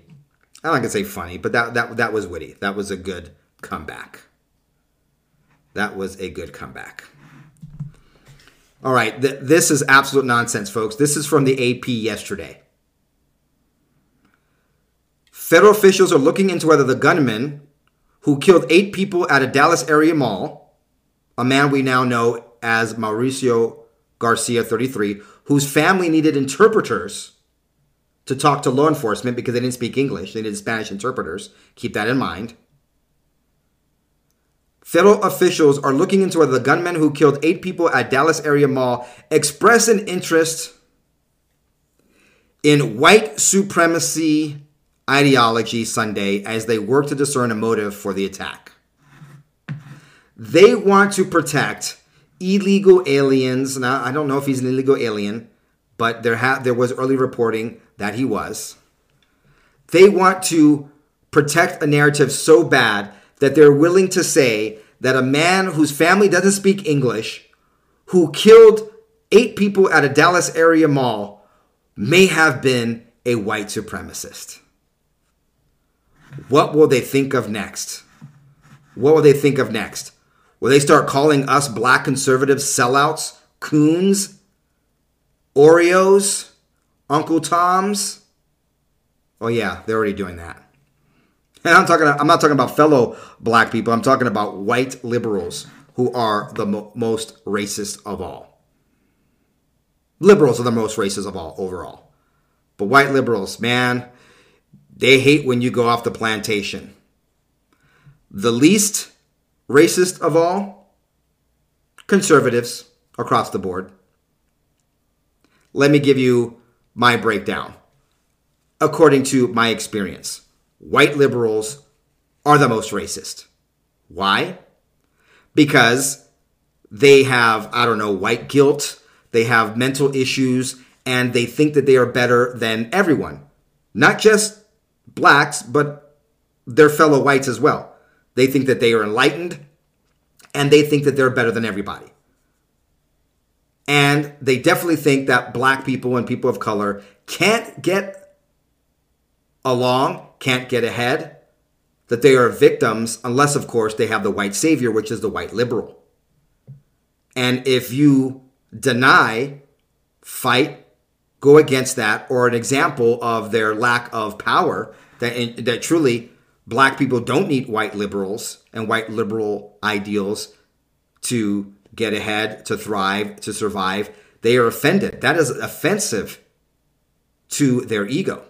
I'm not gonna say funny, but that that that was witty. That was a good comeback. That was a good comeback. All right, th- this is absolute nonsense, folks. This is from the AP yesterday. Federal officials are looking into whether the gunman who killed eight people at a Dallas area mall, a man we now know as Mauricio Garcia, 33, whose family needed interpreters to talk to law enforcement because they didn't speak English. They needed Spanish interpreters. Keep that in mind. Federal officials are looking into whether the gunman who killed eight people at Dallas area mall expressed an interest in white supremacy ideology Sunday as they work to discern a motive for the attack. They want to protect illegal aliens. Now, I don't know if he's an illegal alien, but there ha- there was early reporting that he was. They want to protect a narrative so bad that they're willing to say that a man whose family doesn't speak English, who killed eight people at a Dallas area mall, may have been a white supremacist. What will they think of next? What will they think of next? Will they start calling us black conservatives sellouts, coons, Oreos, Uncle Toms? Oh yeah, they're already doing that. And I'm talking I'm not talking about fellow black people. I'm talking about white liberals who are the mo- most racist of all. Liberals are the most racist of all overall. But white liberals, man, they hate when you go off the plantation. The least racist of all, conservatives across the board. Let me give you my breakdown. According to my experience, white liberals are the most racist. Why? Because they have, I don't know, white guilt, they have mental issues, and they think that they are better than everyone. Not just blacks, but their fellow whites as well. They think that they are enlightened and they think that they're better than everybody. And they definitely think that black people and people of color can't get along, can't get ahead, that they are victims, unless, of course, they have the white savior, which is the white liberal. And if you deny, fight, go against that, or an example of their lack of power, that, that truly black people don't need white liberals and white liberal ideals to get ahead, to thrive, to survive. They are offended. That is offensive to their ego.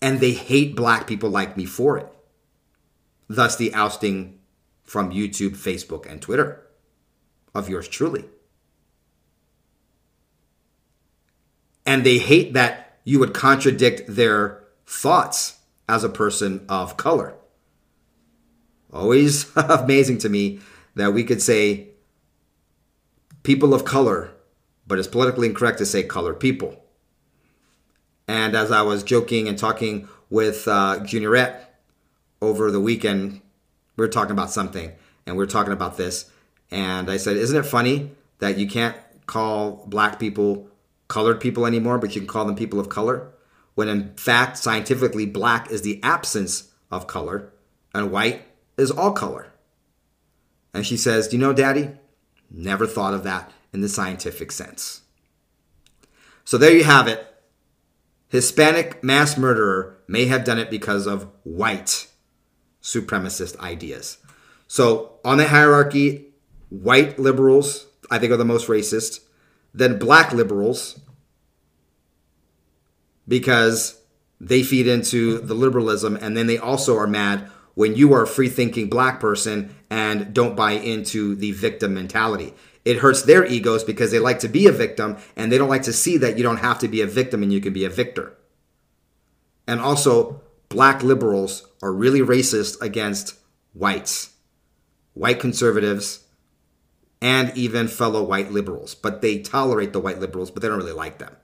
And they hate black people like me for it. Thus, the ousting from YouTube, Facebook, and Twitter of yours truly. And they hate that you would contradict their thoughts as a person of color. Always amazing to me that we could say people of color, but it's politically incorrect to say colored people. And as I was joking and talking with uh, Juniorette over the weekend, we were talking about something and we are talking about this. And I said, Isn't it funny that you can't call black people colored people anymore, but you can call them people of color? When in fact, scientifically, black is the absence of color and white is all color. And she says, Do you know, Daddy? Never thought of that in the scientific sense. So there you have it. Hispanic mass murderer may have done it because of white supremacist ideas. So on the hierarchy, white liberals, I think, are the most racist. Then black liberals, because they feed into the liberalism. And then they also are mad when you are a free thinking black person and don't buy into the victim mentality. It hurts their egos because they like to be a victim and they don't like to see that you don't have to be a victim and you can be a victor. And also, black liberals are really racist against whites, white conservatives, and even fellow white liberals. But they tolerate the white liberals, but they don't really like them.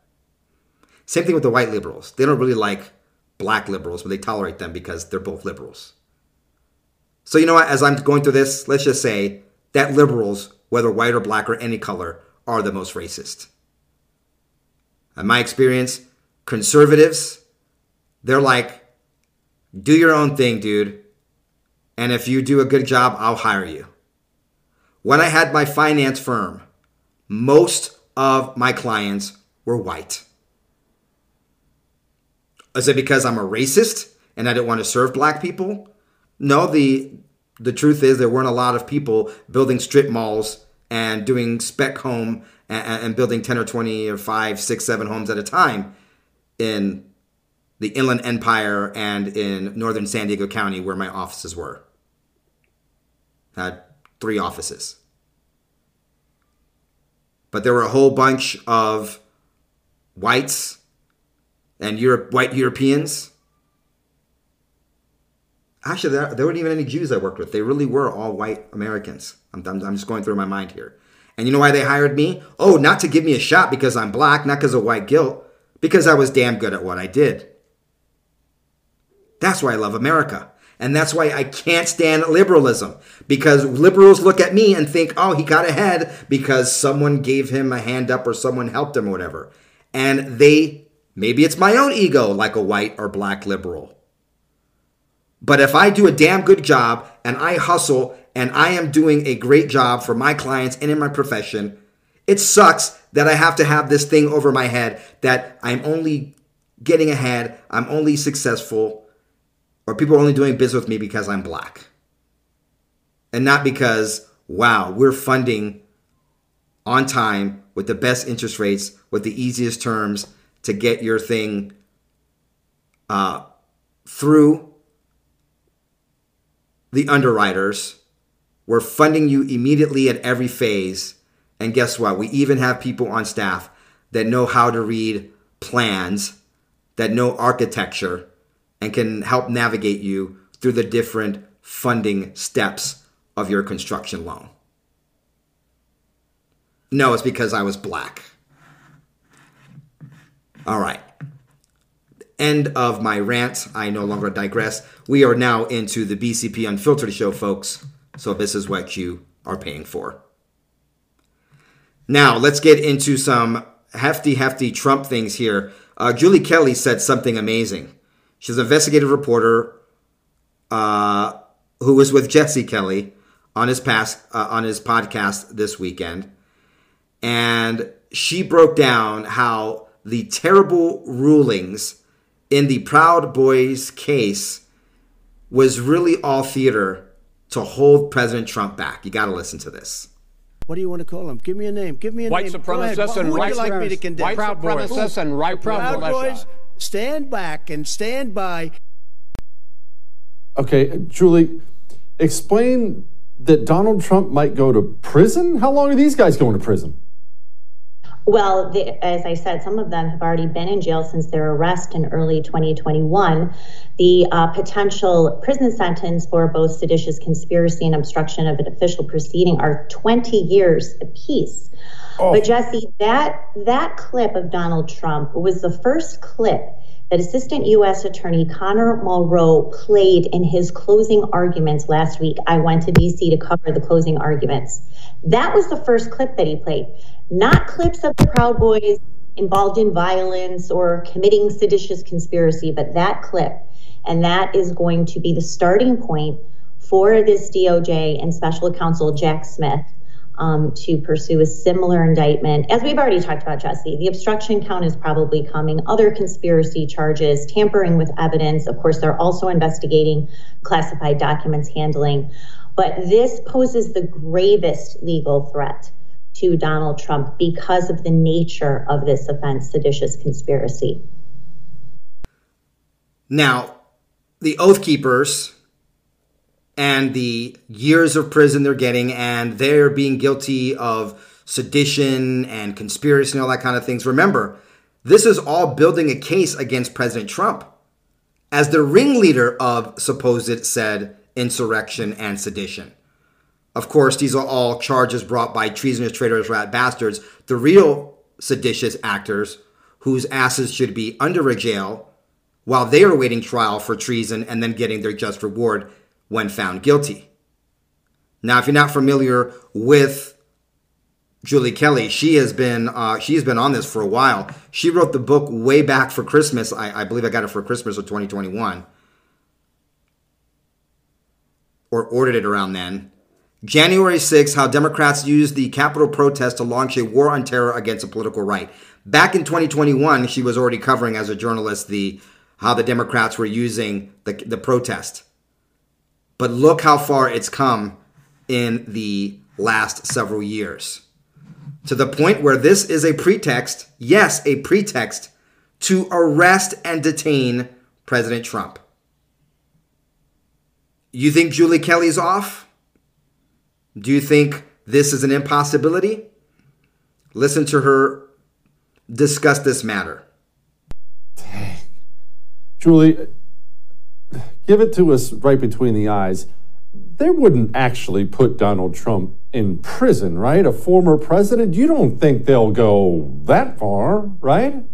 Same thing with the white liberals. They don't really like black liberals, but they tolerate them because they're both liberals. So, you know what? As I'm going through this, let's just say that liberals, whether white or black or any color, are the most racist. In my experience, conservatives, they're like, do your own thing, dude. And if you do a good job, I'll hire you. When I had my finance firm, most of my clients were white. Is it because I'm a racist and I didn't want to serve black people? No, the the truth is there weren't a lot of people building strip malls and doing spec home and, and building 10 or 20 or 5, 6, 7 homes at a time in the Inland Empire and in northern San Diego County where my offices were. I had three offices. But there were a whole bunch of whites and Europe, white Europeans Actually, there, there weren't even any Jews I worked with. They really were all white Americans. I'm, I'm, I'm just going through my mind here. And you know why they hired me? Oh, not to give me a shot because I'm black, not because of white guilt, because I was damn good at what I did. That's why I love America. And that's why I can't stand liberalism because liberals look at me and think, oh, he got ahead because someone gave him a hand up or someone helped him or whatever. And they, maybe it's my own ego, like a white or black liberal. But if I do a damn good job and I hustle and I am doing a great job for my clients and in my profession, it sucks that I have to have this thing over my head that I'm only getting ahead, I'm only successful or people are only doing business with me because I'm black. And not because, wow, we're funding on time with the best interest rates, with the easiest terms to get your thing uh, through the underwriters. We're funding you immediately at every phase. And guess what? We even have people on staff that know how to read plans, that know architecture, and can help navigate you through the different funding steps of your construction loan. No, it's because I was black. All right. End of my rant. I no longer digress. We are now into the BCP Unfiltered show, folks. So this is what you are paying for. Now, let's get into some hefty, hefty Trump things here. Uh, Julie Kelly said something amazing. She's an investigative reporter uh, who was with Jesse Kelly on his past uh, on his podcast this weekend, and she broke down how the terrible rulings in the Proud Boys case was really all theater to hold President Trump back. You got to listen to this. What do you want to call them? Give me a name. Give me a white name. Supremacists and Who white you like me to condemn? White Proud Boys. supremacists and right Proud. Boys. Stand back and stand by. Okay, Julie, explain that Donald Trump might go to prison. How long are these guys going to prison? Well, the, as I said, some of them have already been in jail since their arrest in early 2021. The uh, potential prison sentence for both seditious conspiracy and obstruction of an official proceeding are 20 years apiece. Oh. But Jesse, that that clip of Donald Trump was the first clip that Assistant U.S. Attorney Conor Mulroe played in his closing arguments last week. I went to D.C. to cover the closing arguments. That was the first clip that he played, not clips of the Proud Boys involved in violence or committing seditious conspiracy, but that clip. And that is going to be the starting point for this DOJ and special counsel Jack Smith um, to pursue a similar indictment. As we've already talked about, Jesse, the obstruction count is probably coming, other conspiracy charges, tampering with evidence. Of course, they're also investigating classified documents handling. But this poses the gravest legal threat to Donald Trump because of the nature of this offense, seditious conspiracy. Now, the Oath Keepers and the years of prison they're getting, and they're being guilty of sedition and conspiracy and all that kind of things. Remember, this is all building a case against President Trump as the ringleader of supposed said insurrection and sedition. Of course, these are all charges brought by treasonous traitors, rat bastards, the real seditious actors whose asses should be under a jail while they are waiting trial for treason and then getting their just reward when found guilty. Now, if you're not familiar with Julie Kelly, she has been uh, she's been on this for a while. She wrote the book way back for Christmas. I, I believe I got it for Christmas of 2021, or ordered it around then. January 6, how Democrats used the Capitol protest to launch a war on terror against a political right. Back in 2021, she was already covering as a journalist the how the Democrats were using the, the protest but look how far it's come in the last several years. To the point where this is a pretext, yes, a pretext to arrest and detain President Trump. You think Julie Kelly's off? Do you think this is an impossibility? Listen to her discuss this matter. Dang. Julie, give it to us right between the eyes. They wouldn't actually put Donald Trump in prison, right? A former president. You don't think they'll go that far, right?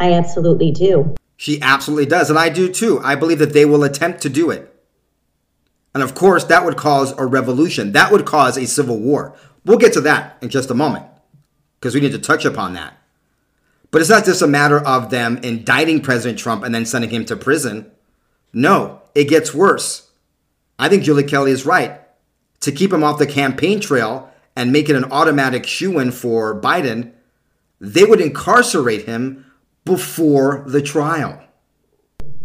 I absolutely do. She absolutely does. And I do too. I believe that they will attempt to do it. And of course, that would cause a revolution. That would cause a civil war. We'll get to that in just a moment because we need to touch upon that. But it's not just a matter of them indicting President Trump and then sending him to prison. No, it gets worse. I think Julie Kelly is right. To keep him off the campaign trail and make it an automatic shoe in for Biden, they would incarcerate him before the trial.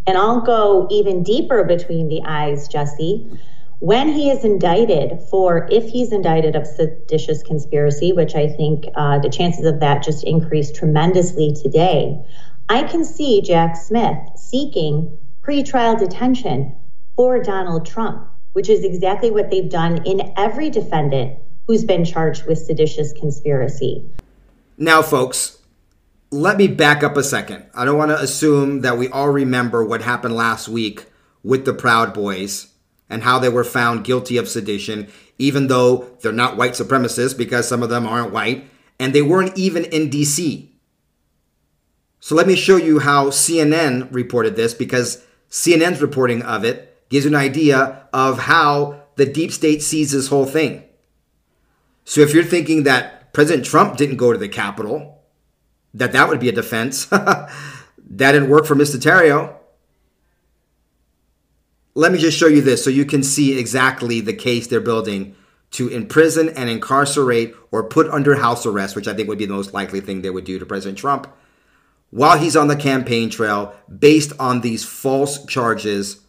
And I'll go even deeper between the eyes, Jesse. When he is indicted for, if he's indicted of seditious conspiracy, which I think uh, the chances of that just increased tremendously today, I can see Jack Smith seeking pretrial detention for Donald Trump, which is exactly what they've done in every defendant who's been charged with seditious conspiracy. Now, folks, let me back up a second. I don't want to assume that we all remember what happened last week with the Proud Boys and how they were found guilty of sedition, even though they're not white supremacists because some of them aren't white, and they weren't even in DC. So let me show you how CNN reported this because CNN's reporting of it gives you an idea of how the deep state sees this whole thing. So if you're thinking that President Trump didn't go to the Capitol, that that would be a defense. that didn't work for Mr. Tarrio. Let me just show you this so you can see exactly the case they're building to imprison and incarcerate or put under house arrest, which I think would be the most likely thing they would do to President Trump while he's on the campaign trail based on these false charges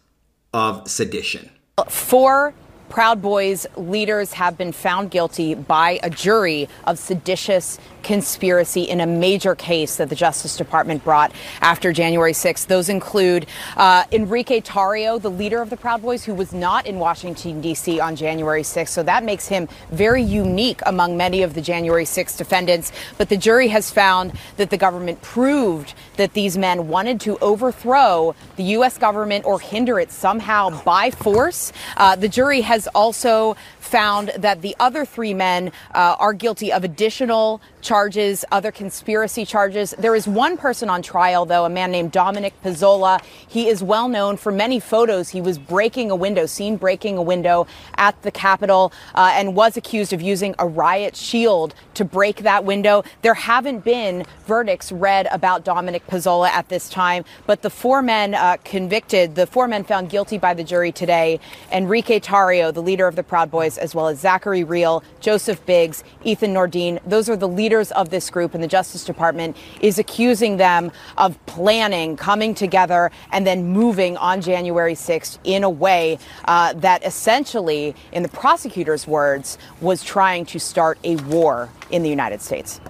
of sedition. Four Proud Boys leaders have been found guilty by a jury of seditious conspiracy in a major case that the Justice Department brought after January 6th. Those include uh, Enrique Tarrio, the leader of the Proud Boys, who was not in Washington, D.C. on January 6th. So that makes him very unique among many of the January 6th defendants. But the jury has found that the government proved that these men wanted to overthrow the U.S. government or hinder it somehow by force. Uh, the jury has also found that the other three men uh, are guilty of additional charges, other conspiracy charges. There is one person on trial, though, a man named Dominic Pezzola. He is well known for many photos. He was breaking a window, seen breaking a window at the Capitol, uh, and was accused of using a riot shield to break that window. There haven't been verdicts read about Dominic Pezzola at this time, but the four men uh, convicted, the four men found guilty by the jury today, Enrique Tarrio, the leader of the Proud Boys, as well as Zachary Rehl, Joseph Biggs, Ethan Nordean. Those are the leaders of this group, and the Justice Department is accusing them of planning, coming together, and then moving on January 6th in a way uh, that essentially, in the prosecutor's words, was trying to start a war in the United States.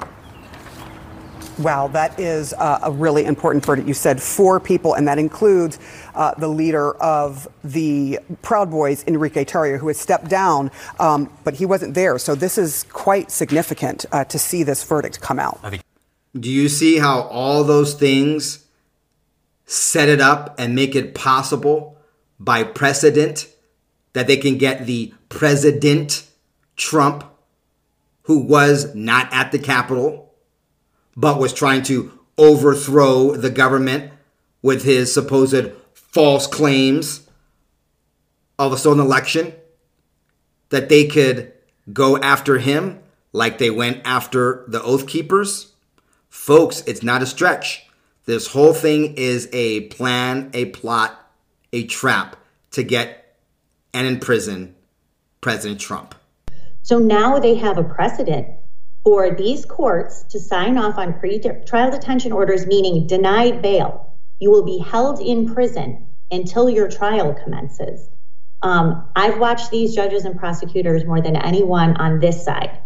Wow, that is uh, a really important verdict. You said four people, and that includes uh, the leader of the Proud Boys, Enrique Tarrio, who has stepped down, um, but he wasn't there. So this is quite significant uh, to see this verdict come out. Do you see how all those things set it up and make it possible by precedent that they can get the President Trump, who was not at the Capitol, but was trying to overthrow the government with his supposed false claims of a stolen election, that they could go after him like they went after the Oath Keepers? Folks, it's not a stretch. This whole thing is a plan, a plot, a trap to get and imprison President Trump. So now they have a precedent for these courts to sign off on pre-trial detention orders, meaning denied bail. You will be held in prison until your trial commences. Um, I've watched these judges and prosecutors more than anyone on this side.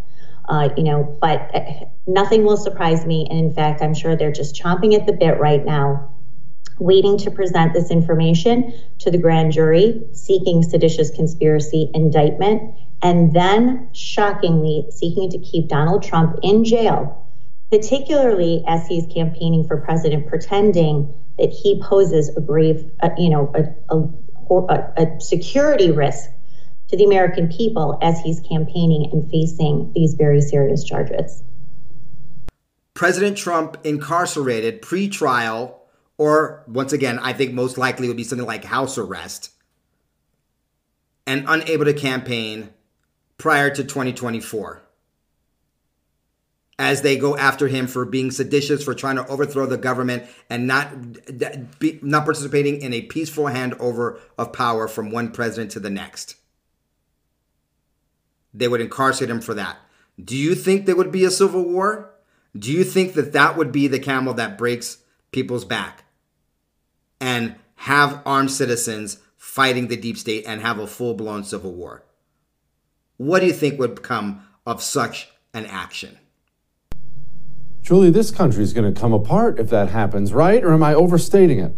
Uh, you know, but uh, nothing will surprise me. And in fact, I'm sure they're just chomping at the bit right now, waiting to present this information to the grand jury seeking seditious conspiracy indictment, and then shockingly seeking to keep Donald Trump in jail, particularly as he's campaigning for president, pretending that he poses a grave, uh, you know, a, a, a security risk to the American people as he's campaigning and facing these very serious charges. President Trump incarcerated pre-trial or once again, I think most likely would be something like house arrest, and unable to campaign prior to 2024 as they go after him for being seditious, for trying to overthrow the government, and not not participating in a peaceful handover of power from one president to the next. They would incarcerate him for that. Do you think there would be a civil war? Do you think that that would be the camel that breaks people's back and have armed citizens fighting the deep state and have a full blown civil war? What do you think would come of such an action? Julie, this country is going to come apart if that happens, right? Or am I overstating it?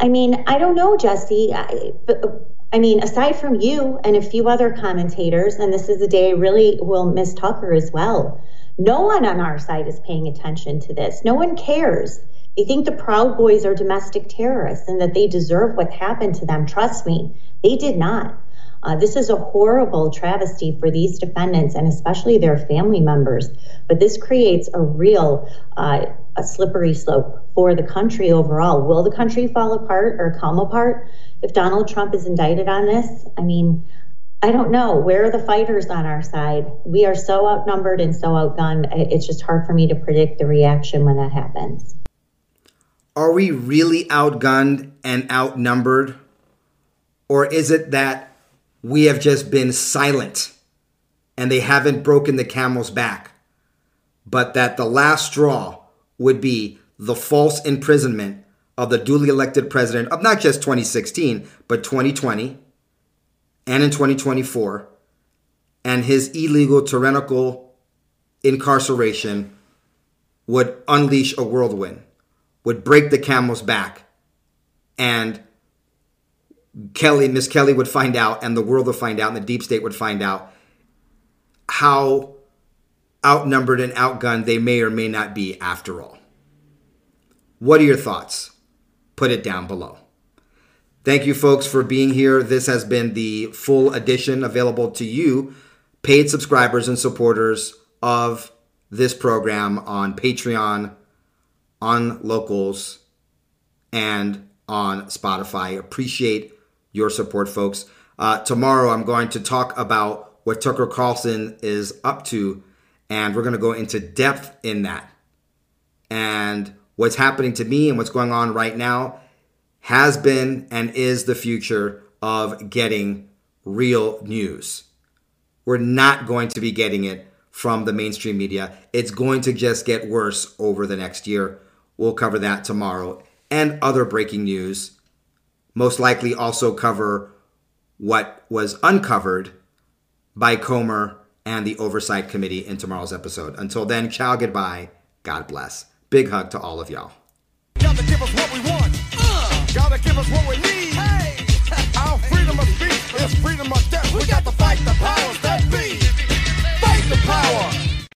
I mean, I don't know, Jesse. I, but, I mean, aside from you and a few other commentators, and this is a day I really will miss Tucker as well. No one on our side is paying attention to this. No one cares. They think the Proud Boys are domestic terrorists and that they deserve what happened to them. Trust me, they did not. Uh, this is a horrible travesty for these defendants and especially their family members. But this creates a real uh, a slippery slope for the country overall. Will the country fall apart or come apart if Donald Trump is indicted on this? I mean, I don't know. Where are the fighters on our side? We are so outnumbered and so outgunned. It's just hard for me to predict the reaction when that happens. Are we really outgunned and outnumbered? Or is it that we have just been silent and they haven't broken the camel's back, but that the last straw would be the false imprisonment of the duly elected president of not just 2016, but 2020 and in 2024, and his illegal tyrannical incarceration would unleash a whirlwind, would break the camel's back, and Kelly, Miss Kelly would find out, and the world would find out, and the deep state would find out how outnumbered and outgunned they may or may not be after all. What are your thoughts? Put it down below. Thank you, folks, for being here. This has been the full edition available to you, paid subscribers and supporters of this program on Patreon, on Locals, and on Spotify. Appreciate your support, folks. Uh, tomorrow, I'm going to talk about what Tucker Carlson is up to, and we're going to go into depth in that. And what's happening to me and what's going on right now has been and is the future of getting real news. We're not going to be getting it from the mainstream media. It's going to just get worse over the next year. We'll cover that tomorrow and other breaking news most likely also cover what was uncovered by Comer and the Oversight Committee in tomorrow's episode. Until then, ciao, goodbye. God bless. Big hug to all of y'all. Gotta give us what we want. Uh, gotta give us what we need. Hey. Our freedom of speech is freedom of death. We got to fight the powers that be. Fight the power.